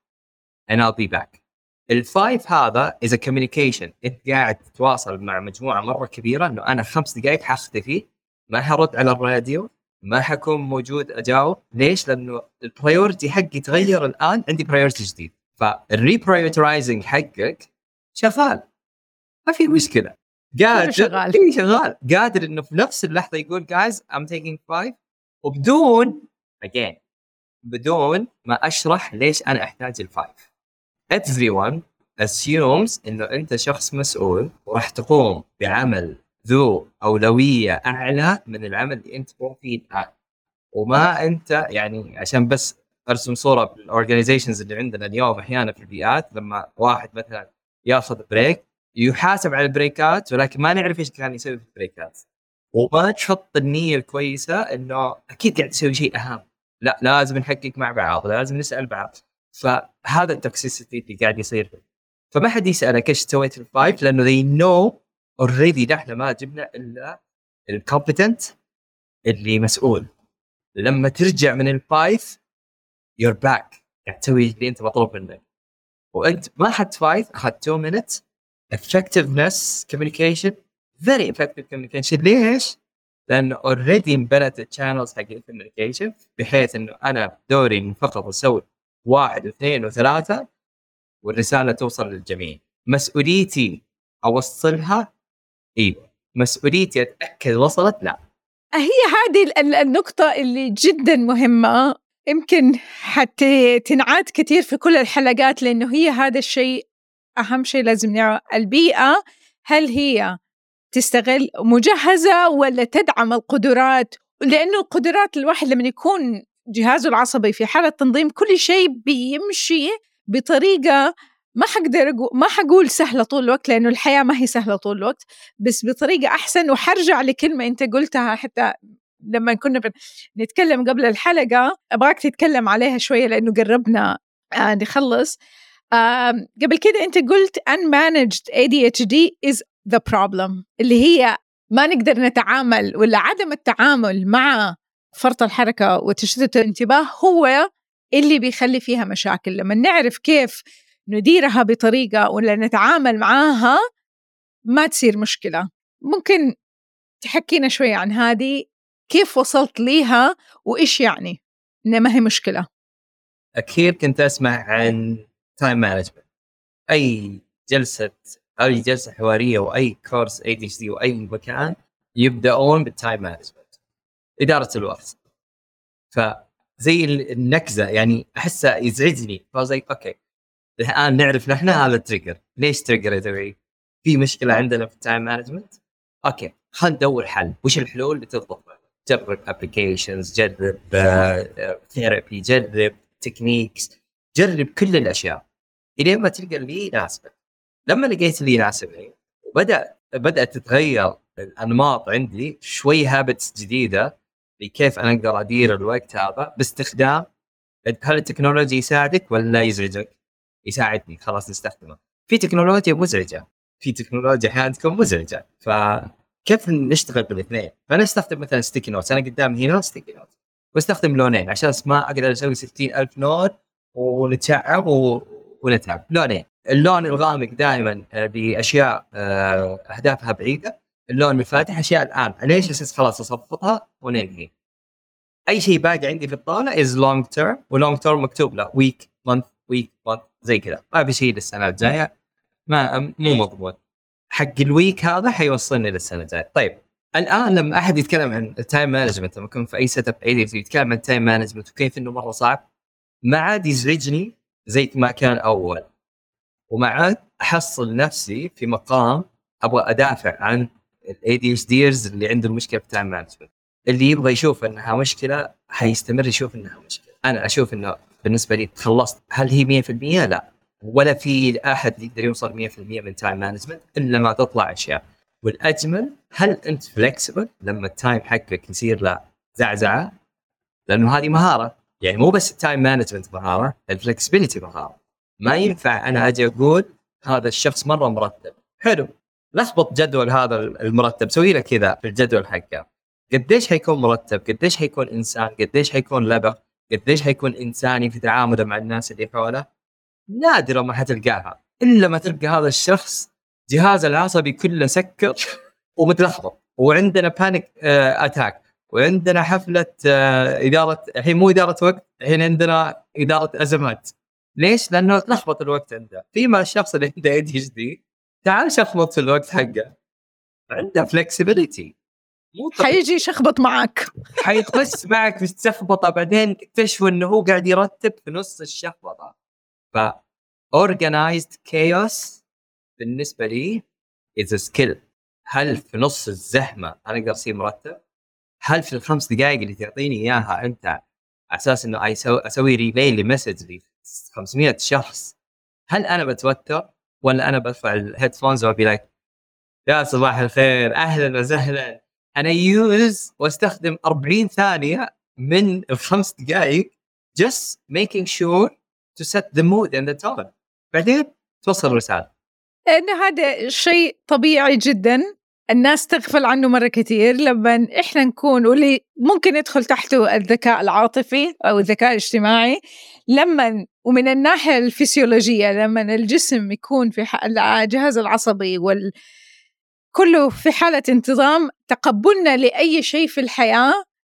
and I'll be back. ال five هذا is communication إنت قاعد تتواصل مع مجموعة مرة كبيرة إنه أنا خمس دقائق حختفي ما حأرد على الراديو ما حكون موجود أجاوب. ليش؟ لأنه ال priority حقي تغير الآن عندي priority جديد. فال reprioritizing حقك شغال. ما في مشكلة. قادر شغال. إيه شغال. قادر إنه في نفس اللحظة يقول guys I'm taking five وبدون again بدون ما أشرح ليش أنا أحتاج ال five everyone assumes إنه أنت شخص مسؤول وراح تقوم بعمل ذو أولوية أعلى من العمل اللي أنت تقوم فيه الان وما أنت يعني عشان بس أرسم صورة بال organizations اللي عندنا اليوم أحيانا في البيئات لما واحد مثلا ياخذ break يحاسب على ال breakات ولكن ما نعرف إيش كان يسوي في ال breakات. وما تحط النية الكويسة إنه أكيد قاعد تسوي شيء أهم. لا لازم نحقق مع بعض لازم نسأل بعض. فهذا ال toxicity اللي قاعد يصير. فما حد يسالك إيش سويت ال five لأنه they know already نحن ما جبنا إلا ال competent اللي مسؤول. لما ترجع من ال five you're back قاعد تسوي اللي أنت مطلوب منك. وأنت ما أخذت five أخذت 2 minutes. Effectiveness communication very effective communication. ليش؟ لأنه already انبنت ال channels حق ال communication بحيث إنه أنا دوري فقط أسوي واحد واثنين وثلاثة والرسالة توصل للجميع. مسؤوليتي أوصلها؟ أيوه مسؤوليتي أتأكد وصلت؟ لا. هي هذه النقطة اللي جدا مهمة. يمكن حتى تنعاد كثير في كل الحلقات لأنه هي هذا الشيء أهم شيء لازم نعرف البيئة هل هي تستغل مجهزة ولا تدعم القدرات؟ لأنه القدرات الواحد لما يكون جهازه العصبي في حالة تنظيم كل شيء بيمشي بطريقة ما حقدر أقول ما حقول سهلة طول الوقت لأنه الحياة ما هي سهلة طول الوقت بس بطريقة أحسن. وحرجع لكلمة أنت قلتها حتى لما كنا نتكلم قبل الحلقة أبغاك تتكلم عليها شوية لأنه قربنا آه نخلص. قبل كده أنت قلت unmanaged ADHD is the problem اللي هي ما نقدر نتعامل ولا عدم التعامل مع فرط الحركة وتشتت الانتباه هو اللي بيخلي فيها مشاكل. لما نعرف كيف نديرها بطريقة ولا نتعامل معاها ما تصير مشكلة. ممكن تحكينا شوية عن هذه كيف وصلت ليها وإيش يعني؟ إنها ما هي مشكلة. أكيد كنت أسمع عن time management أي جلسة أي جلسة حوارية وأي كورس اي دي سي وأي مكان يبدأون بال time management إدارة الوقت. فزي النكزة يعني أحسها يزعجني. فزي okay الآن نعرف نحن هذا ال trigger ليش trigger يا في مشكلة عندنا في ال time management أوكي خلينا ندور حل. وش الحلول؟ اللي تضبط جرب applications جرب therapy جرب techniques جرب كل الأشياء. الين ما تلقى اللي يناسبك. لما لقيت اللي يناسبني وبدا بدأت تتغير الأنماط عندي شوي habits جديدة. لكيف أنا أقدر أدير الوقت هذا باستخدام هل التكنولوجيا يساعدك ولا يزعجك؟ يساعدني خلاص نستخدمه. في تكنولوجيا مزعجة في تكنولوجيا حياتكم مزعجة ف كيف نشتغل بالاثنين؟ فأنا أستخدم مثلا sticky notes أنا قدامي هنا sticky note وأستخدم لونين عشان ما أقدر أسوي 60000 لون ونتشعب. ونتعب لونين اللون الغامق دائما آه، بأشياء آه، أهدافها بعيدة اللون الفاتح أشياء الآن. ليش أساس خلاص أصفطها وننهي. أي شيء باقي عندي في الطاولة is long term و long term مكتوب له. week month week month زي كذا. ما في شيء للسنة الجاية. ما مو مضبوط. حق ال week هذا حيوصلني للسنة الجاية. طيب الآن لما أحد يتكلم عن ال time management لما اكون في أي setup اي يتكلم عن ال time management وكيف إنه مرة صعب ما عاد يزعجني زي ما كان أول. وما عاد أحصل نفسي في مقام أبغى أدافع عن ال ADHDers اللي عندهم مشكله في ال time management اللي يبغى يشوف إنها مشكلة حيستمر يشوف إنها مشكلة. أنا أشوف إنه بالنسبة لي تخلصت هل هي 100% لا. ولا في أحد يقدر يوصل 100% من time management إلا ما تطلع أشياء. والأجمل هل أنت flexible لما ال time حقك يصير له زعزعة؟ لأنه هذه مهارة. يعني مو بس ال time management مهارة ال flexibility مهارة. ما ينفع أنا أجي أقول هذا الشخص مرة مرتب. حلو. لخبط جدول هذا المرتب سوي له كذا في الجدول حقه. قديش حيكون مرتب؟ قديش حيكون إنسان؟ قديش حيكون لبق؟ قديش حيكون انساني في تعامله مع الناس اللي حوله؟ نادرا ما حتلقاها إلا ما تلقى هذا الشخص جهازه العصبي كله سكر ومتلخبط. وعندنا panic attack وعندنا حفلة آه، إدارة الحين مو إدارة وقت الحين عندنا إدارة أزمات. ليش؟ لأنه تلخبط الوقت عنده. فيما الشخص اللي عنده ADHD تعال شخبط في الوقت حقه. عنده flexibility مو حيجي يشخبط معك حيتغش معك في الشخبطه بعدين تكتشفوا إنه هو قاعد يرتب في نص الشخبطة. ف organized chaos بالنسبة لي is a skill. هل في نص الزحمه أنا أقدر أصير مرتب؟ هل في الخمس دقائق اللي تعطيني إياها أنت على أساس إنه أسوي reply ل message ل 500 شخص هل أنا بتوتر؟ ولا أنا برفع ال headphones و I be like يا صباح الخير أهلا وسهلا. أنا use وأستخدم 40 ثانية من الخمس دقائق just making sure to set the mood and the tone. بعدين توصل الرسالة. ان هذا شيء طبيعي جدا. الناس تغفل عنه مرة كثير لما إحنا نكون واللي ممكن يدخل تحته الذكاء العاطفي أو الذكاء الاجتماعي لما ومن الناحية الفسيولوجية لما الجسم يكون في الجهاز العصبي وال كله في حالة انتظام تقبلنا لأي شيء في الحياة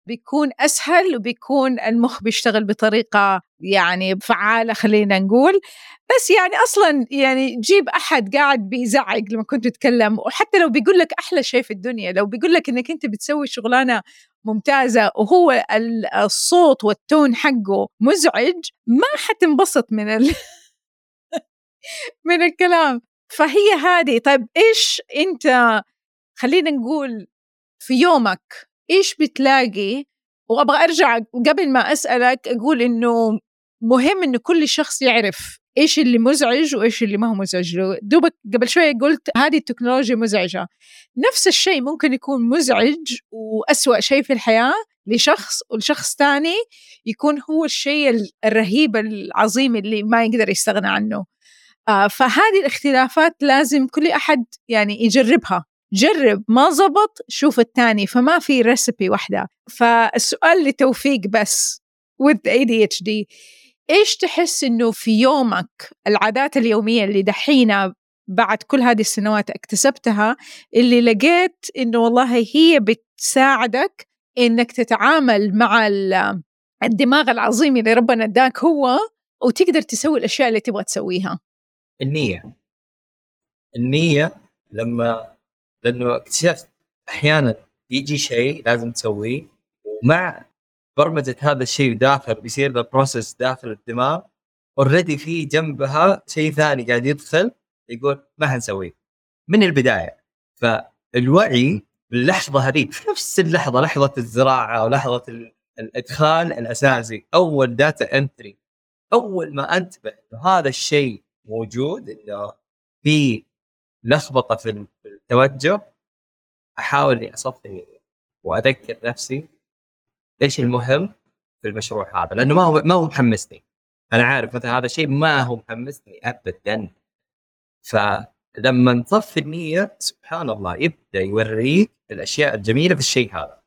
بيكون أسهل وبيكون المخ بيشتغل بطريقة يعني فعالة خلينا نقول. بس يعني أصلا يعني جيب أحد قاعد بيزعق لما كنت تتكلم وحتى لو بيقول لك أحلى شيء في الدنيا لو بيقول لك إنك أنت بتسوي شغلانة ممتازة وهو الصوت والتون حقه مزعج ما حتنبسط من ال... من الكلام. فهي هذه. طيب إيش أنت خلينا نقول في يومك إيش بتلاقي؟ وأبغى أرجع قبل ما أسألك أقول إنه مهم إنه كل شخص يعرف إيش اللي مزعج وإيش اللي ما هو مزعج. له دوبك قبل شوية قلت هذه التكنولوجيا مزعجة. نفس الشيء ممكن يكون مزعج وأسوأ شيء في الحياة لشخص ولشخص ثاني يكون هو الشيء الرهيب العظيم اللي ما يقدر يستغنى عنه. آه فهذه الاختلافات لازم كل أحد يعني يجربها. جرب ما زبط شوف الثاني فما في ريسبي واحدة. فالسؤال لتوفيق بس with ADHD إيش تحس إنه في يومك العادات اليومية اللي دحين بعد كل هذه السنوات اكتسبتها اللي لقيت إنه والله هي بتساعدك إنك تتعامل مع الدماغ العظيم اللي ربنا اداك هو وتقدر تسوي الأشياء اللي تبغى تسويها. النية. النية لما لأنه اكتشفت أحيانا يجي شيء لازم تسويه ومع برمجة هذا الشيء داخل بيصير ال process داخل الدماغ already في جنبها شيء ثاني قاعد يدخل يقول ما حنسويه. من البداية. فالوعي باللحظة هذيك في نفس اللحظة لحظة الزراعة ولحظة الإدخال الأساسي أول data entry أول ما أنتبه إنه هذا الشيء موجود إنه في لخبطة في التوجه أحاول إني أصفي وأذكر نفسي إيش المهم في المشروع هذا لأنه ما هو ما هو محمسني. أنا عارف مثلا هذا الشيء ما هو محمسني ابدا. فلما نصفي النية سبحان الله يبدأ يوريك الأشياء الجميلة في الشيء هذا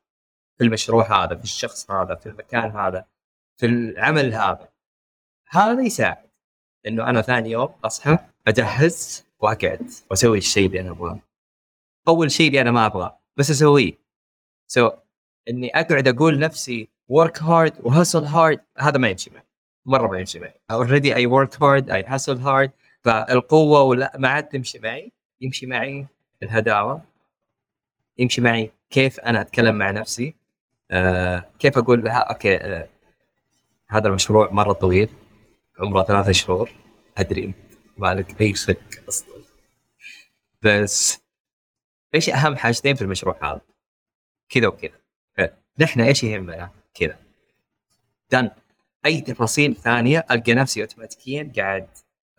في المشروع هذا في الشخص هذا في المكان هذا في العمل هذا. هذا يساعد إنه أنا ثاني يوم أصحى أجهز واقعد واسوي الشيء اللي أنا أبغاه. أول شيء اللي أنا ما أبغاه بس أسويه. so إني أقعد أقول نفسي work hard و hustle hard هذا ما يمشي معي. مرة ما يمشي معي. already I work hard I hustle hard فالقوة ولا ما عاد تمشي معي. يمشي معي الهداوة. يمشي معي كيف أنا أتكلم مع نفسي. آه كيف أقول لها أوكي آه هذا المشروع مرة طويل عمره ثلاثة شهور أدري انت مالك أي شك أصلا. بس إيش أهم حاجتين في المشروع هذا؟ كذا وكذا. نحن إيش يهمنا؟ كذا. دن أي تفاصيل ثانية ألقى نفسي اوتوماتيكيا قاعد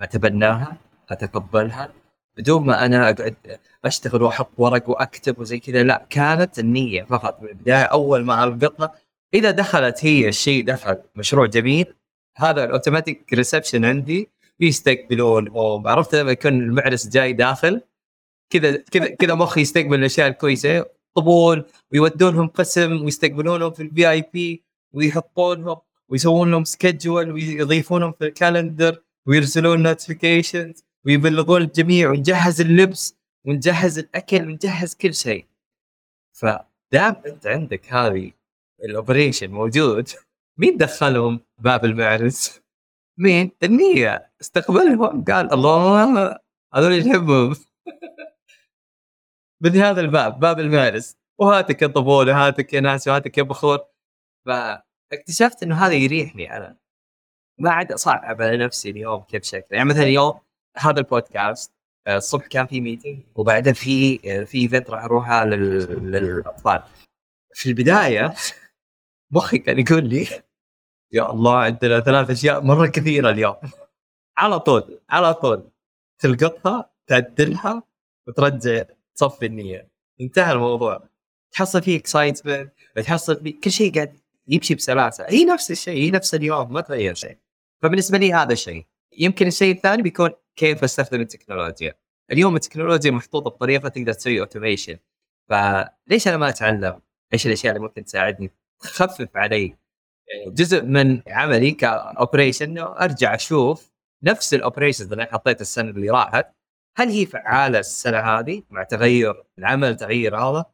أتبناها أتقبلها. بدون ما أنا أقعد أشتغل وأحط ورق وأكتب وزي كذا لا. كانت النية فقط من البداية أول ما ألقطها. إذا دخلت هي الشيء دخل مشروع جميل هذا ال automatic reception عندي بيستقبلون عرفت لما يكون المعرس جاي داخل؟ كذا كذا كذا مخي يستقبل الأشياء الكويسة. قبول ويودونهم قسم ويستقبلونهم في ال VIP ويحطونهم ويسوون لهم schedule ويضيفونهم في ال calendar ويرسلون notifications ويبلغون الجميع ونجهز اللبس ونجهز الأكل ونجهز كل شيء. فدام أنت عندك هذه ال operation موجود مين دخلهم باب المعرس؟ مين؟ النية. استقبلهم. قال الله هذول يحبهم. من هذا الباب باب المعرس وهاتك يا طفولة هاتك يا ناس وهاتك يا بخور. فاكتشفت إنه هذا يريحني أنا. ما عاد أصعب على نفسي اليوم كيف شكله. يعني مثلا اليوم هذا البودكاست آه، الصبح كان في meeting وبعدها في آه، في event راح أروحها للأطفال. في البداية مخي كان يقول لي يا الله عندنا ثلاث أشياء مرة كثيرة اليوم. على طول على طول. تلقطها تعدلها وترجع تصفي النية انتهى الموضوع. تحصل فيه excitement تحصل فيه كل شيء قاعد يمشي بسلاسة. هي نفس الشيء هي نفس اليوم ما تغير شيء. فبالنسبة لي هذا الشيء. يمكن الشيء الثاني بيكون كيف أستخدم التكنولوجيا. اليوم التكنولوجيا محطوطة بطريقة تقدر تسوي automation فليش أنا ما أتعلم؟ إيش الأشياء اللي ممكن تساعدني؟ تخفف علي جزء من عملي ك operation إنه أرجع أشوف نفس ال operations اللي حطيت السنة اللي راحت. هل هي فعالة السنة هذه مع تغير العمل تغير هذا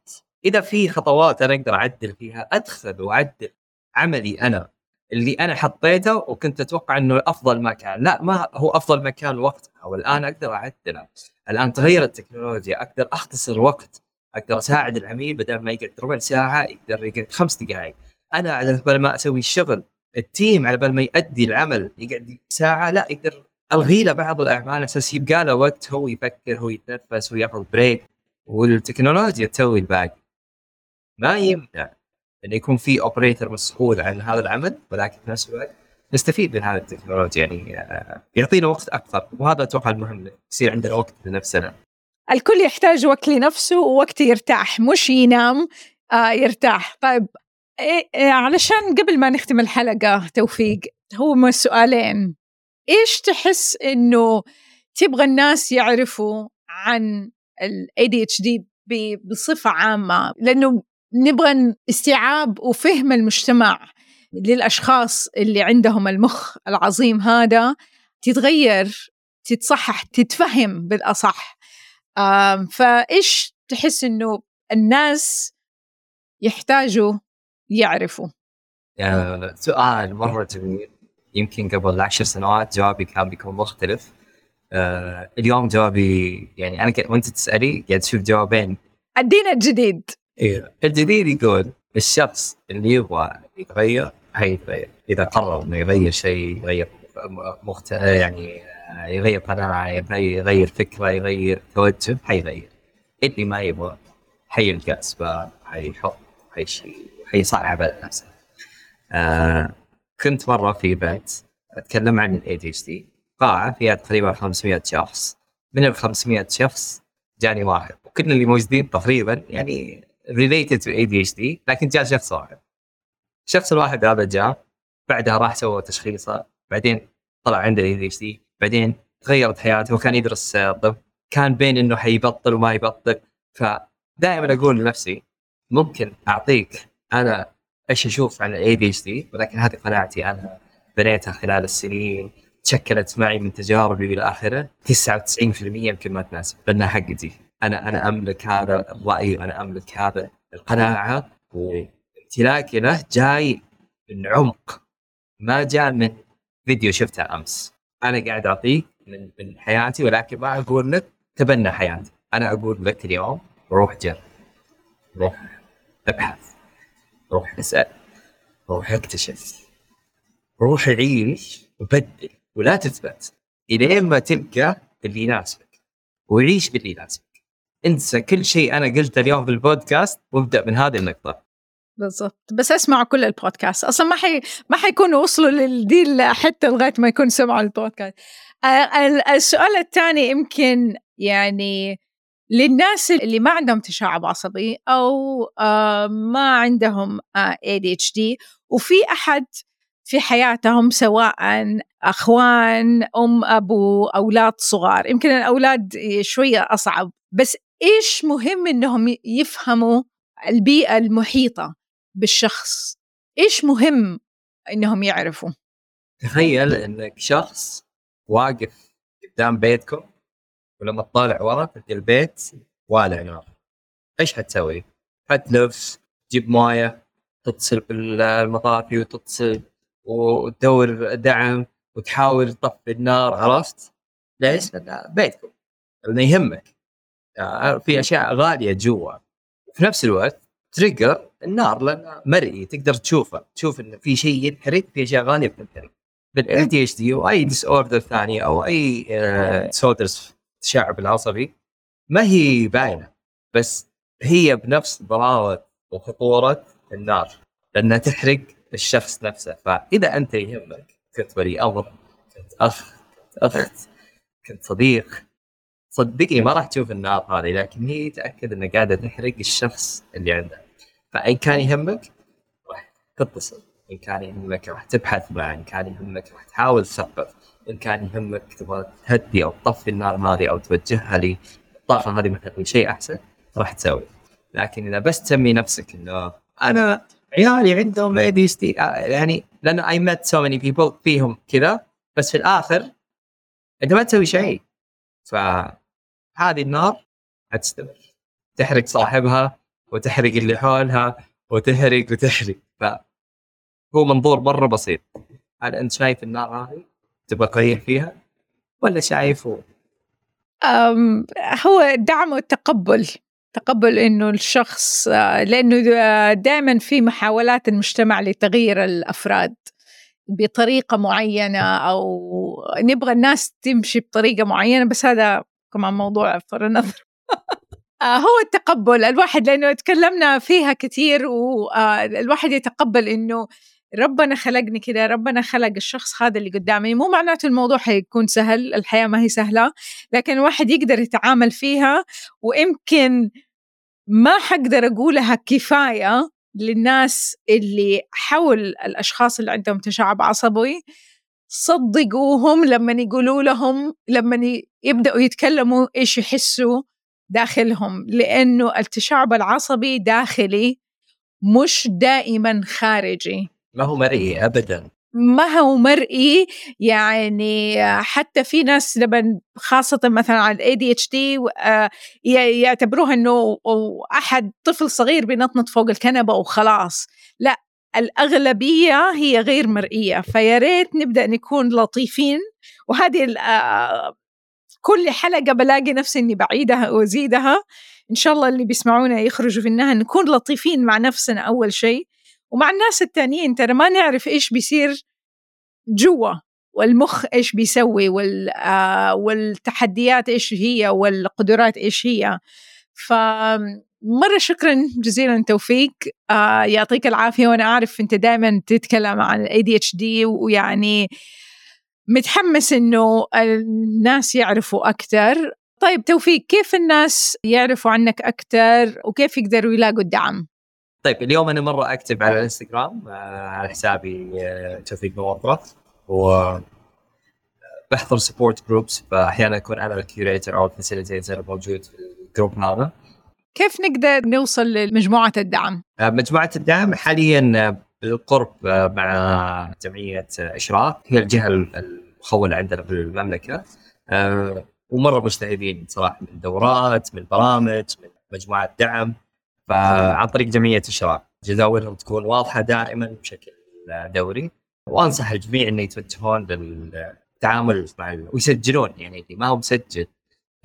إذا في خطوات أنا أقدر أعدل فيها أدخل وأعدل عملي أنا اللي أنا حطيته وكنت أتوقع إنه أفضل مكان. لا ما هو أفضل مكان وقتها والآن أقدر أعدله. الآن تغير التكنولوجيا أقدر أختصر وقت أقدر أساعد العميل بدل ما يقعد ربع ساعة يقدر يقعد خمس دقائق أنا على بال ما أسوي الشغل التيم على بال ما يؤدي العمل يقعد ساعة لا يقدر الغي له بعض الأعمال. أساس يبقى له وقت هو يفكر هو يتنفس هو ياخذ break والتكنولوجيا تسوي الباقي. ما يمنع انه يكون في operator مسؤول عن هذا العمل ولكن في نفس الوقت نستفيد من هذه التكنولوجيا. يعني آه، يعطينا وقت أكثر وهذا أتوقع المهم يصير عندنا وقت لنفسنا. الكل يحتاج وقت لنفسه ووقت يرتاح مش ينام آه يرتاح. طيب إيه إيه علشان قبل ما نختم الحلقة توفيق هو سؤالين. إيش تحس إنه تبغى الناس يعرفوا عن ال ADHD بصفة عامة؟ لأنه نبغى استيعاب وفهم المجتمع للأشخاص اللي عندهم المخ العظيم هذا تتغير تتصحح تتفهم بالأصح. فإيش تحس إنه الناس يحتاجوا يعرفوا؟ سؤال مرة جميل. يمكن قبل عشر سنوات جوابي كان بيكون مختلف. آه اليوم جوابي يعني أنا وأنت تسألي قاعد تشوف جوابين. ادينا الجديد. أيوه الجديد يقول الشخص اللي يبغى يتغير حيتغير إذا قرر إنه يغير شيء يغير مخت... يعني يغير قناعة يغير فكرة يغير توجه حيغير. اللي ما يبغى حيلقى أسباب حيحط حيشي حيصعب على نفسه. آه كنت مرة في بيت أتكلم عن ال ADHD قاعة فيها تقريبا 500 شخص. من ال 500 شخص جاني واحد. وكل اللي موجودين تقريبا يعني related to ADHD لكن جاء شخص واحد. الشخص الواحد هذا جاء بعدها راح سوى تشخيصه بعدين طلع عنده ADHD بعدين تغيرت حياته وكان يدرس طب كان بين إنه حيبطل وما يبطل. فدائما أقول لنفسي ممكن أعطيك أنا إيش أشوف عن ال ADHD ولكن هذه قناعتي أنا بنيتها خلال السنين تشكلت معي من تجاربي إلى آخره. 99% يمكن ما تناسب لانها حقتي. أنا أنا أملك هذا الرأي أنا أملك هذا القناعة. وامتلاكي له جاي من عمق. ما جاء من فيديو شفته أمس. أنا قاعد اعطيك من من حياتي ولكن ما أقول لك تبنى حياتي. أنا أقول لك اليوم روح جرب. روح ابحث. روح أسأل. روح اكتشف. روح عيش وبدل ولا تثبت إلين ما تلقى اللي يناسبك وعيش باللي يناسبك. انسى كل شيء أنا قلته اليوم في البودكاست وابدأ من هذه النقطة. بالضبط. بس اسمعوا كل البودكاست. أصلا ما حي ما حيكونوا وصلوا للدي حتى لغاية ما يكون سمعوا البودكاست. السؤال الثاني يمكن يعني للناس اللي ما عندهم تشعب عصبي أو ما عندهم ADHD وفي أحد في حياتهم سواء أخوان أم أبو أولاد صغار. يمكن الأولاد شوية أصعب. بس إيش مهم إنهم يفهموا البيئة المحيطة بالشخص؟ إيش مهم إنهم يعرفوا؟ تخيل إنك شخص واقف قدام بيتكم ولما تطالع ورا تلقى البيت والع نار إيش حتسوي؟ حتلف تجيب مويه تتصل بالمطافي وتتصل وتدور دعم وتحاول تطفي النار عرفت؟ ليش؟ لأن بيتكم لأنه يهمك يعني في أشياء غالية جوا وفي نفس الوقت trigger النار لأنه مرئي تقدر تشوفه تشوف انه في شيء ينحرق في أشياء غالية بتنحرق بال ADHD و any disorder ثاني أو أي disorders آه، التشعب العصبي ما هي باينة بس هي بنفس ضراوة وخطورة النار لأنها تحرق الشخص نفسه. فإذا أنت يهمك كنت ولي أمر كنت أخ كنت أخت كنت صديق صدقني ما راح تشوف النار هذه لكن هي تأكد إنها قاعدة تحرق الشخص اللي عنده. فإن كان يهمك راح تتصل. إن كان يهمك راح تبحث معه إن كان يهمك راح تحاول تثقف إن كان يهمك تبغى تهدي أو تطفي النار هذه أو توجهها للطاقه هذه مثلا شيء أحسن راح تسوي. لكن إذا بس تسمي نفسك إنه أنا عيالي عندهم ADHD يعني لأنه I met so many people فيهم كذا بس في الآخر أنت ما تسوي شيء. فهذه النار حتستمر تحرق صاحبها وتحرق اللي حولها وتحرق وتحرق. فهو منظور مرة بسيط. هل أنت شايف النار هذه؟ تبغى تغير فيها؟ ولا شايف هو هو دعم والتقبل تقبل إنه الشخص لأنه دائما في محاولات المجتمع لتغيير الأفراد بطريقة معينة أو نبغى الناس تمشي بطريقة معينة بس هذا كمان موضوع فور نظر آه، هو التقبل الواحد لأنه تكلمنا فيها كثير والواحد آه، يتقبل إنه ربنا خلقني كده ربنا خلق الشخص هذا اللي قدامي. مو معناته الموضوع حيكون سهل الحياة ما هي سهلة لكن الواحد يقدر يتعامل فيها ويمكن ما حقدر أقولها كفاية للناس اللي حول الأشخاص اللي عندهم تشعب عصبي صدقوهم لما يقولوا لهم لما يبدأوا يتكلموا إيش يحسوا داخلهم. لأنه التشعب العصبي داخلي مش دائما خارجي. ما هو مرئي ابدا. ما هو مرئي؟ يعني حتى في ناس لما خاصة مثلا على ال ADHD يعتبروها إنه أحد طفل صغير بينطنط فوق الكنبة وخلاص. لا الأغلبية هي غير مرئية. فيا ريت نبدأ نكون لطيفين. وهذه آه، كل حلقة بلاقي نفسي إني بعيدها وأزيدها. إن شاء الله اللي بيسمعونا يخرجوا النهاية نكون لطيفين مع نفسنا أول شيء. ومع الناس التانيين ترى ما نعرف إيش بيصير جوا والمخ إيش بيسوي وال آه والتحديات إيش هي والقدرات إيش هي. ف مرة شكرا جزيلا توفيق. آه يعطيك العافية وأنا أعرف أنت دائما تتكلم عن ال ADHD ويعني متحمس إنه الناس يعرفوا أكثر طيب توفيق كيف الناس يعرفوا عنك أكثر وكيف يقدروا يلاقوا الدعم؟ طيب اليوم أنا مرة اكتب على الإنستغرام آه، على حسابي آه، توفيق موظف و بحضر support groups فأحيانا أكون أنا ال curator أو ال facilitator موجود في ال group هذا. كيف نقدر نوصل لمجموعة الدعم؟ آه، مجموعة الدعم حاليا بالقرب مع جمعية إشراق هي الجهة المخولة عندنا في المملكة. ومرة مجتهدين صراحة من دورات من برامج من مجموعات دعم. فعن طريق جمعية اشراف جداولهم تكون واضحة دائما بشكل دوري وأنصح الجميع إنه يتوجهون للتعامل مع ويسجلون يعني اللي ما هو مسجل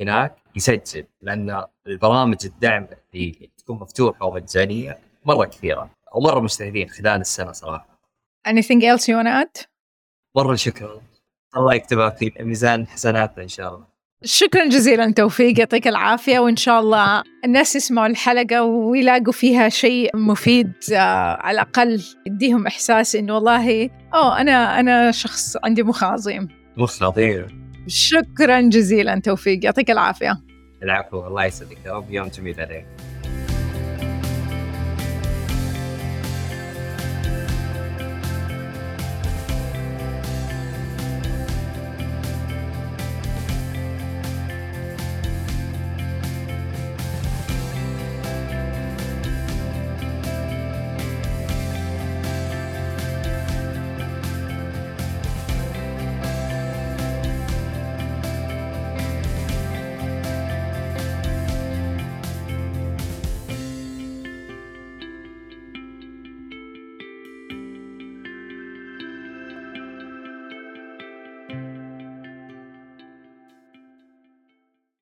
هناك يسجل لأن البرامج الدعم اللي تكون مفتوحة ومجانية مرة كثيرة ومره مجتهدين خلال السنة صراحة. Anything else you want to add? مرة شكرا الله يكتبها في ميزان حسناتنا إن شاء الله. شكرا جزيلا توفيق يعطيك العافية وإن شاء الله الناس يسمعوا الحلقة ويلاقوا فيها شيء مفيد آه، على الأقل يديهم إحساس إنه والله أوه أنا أنا شخص عندي مخ عظيم. مخ عظيم شكرا جزيلا توفيق يعطيك العافية. العفو الله يسعدك يا رب يوم جميل عليك.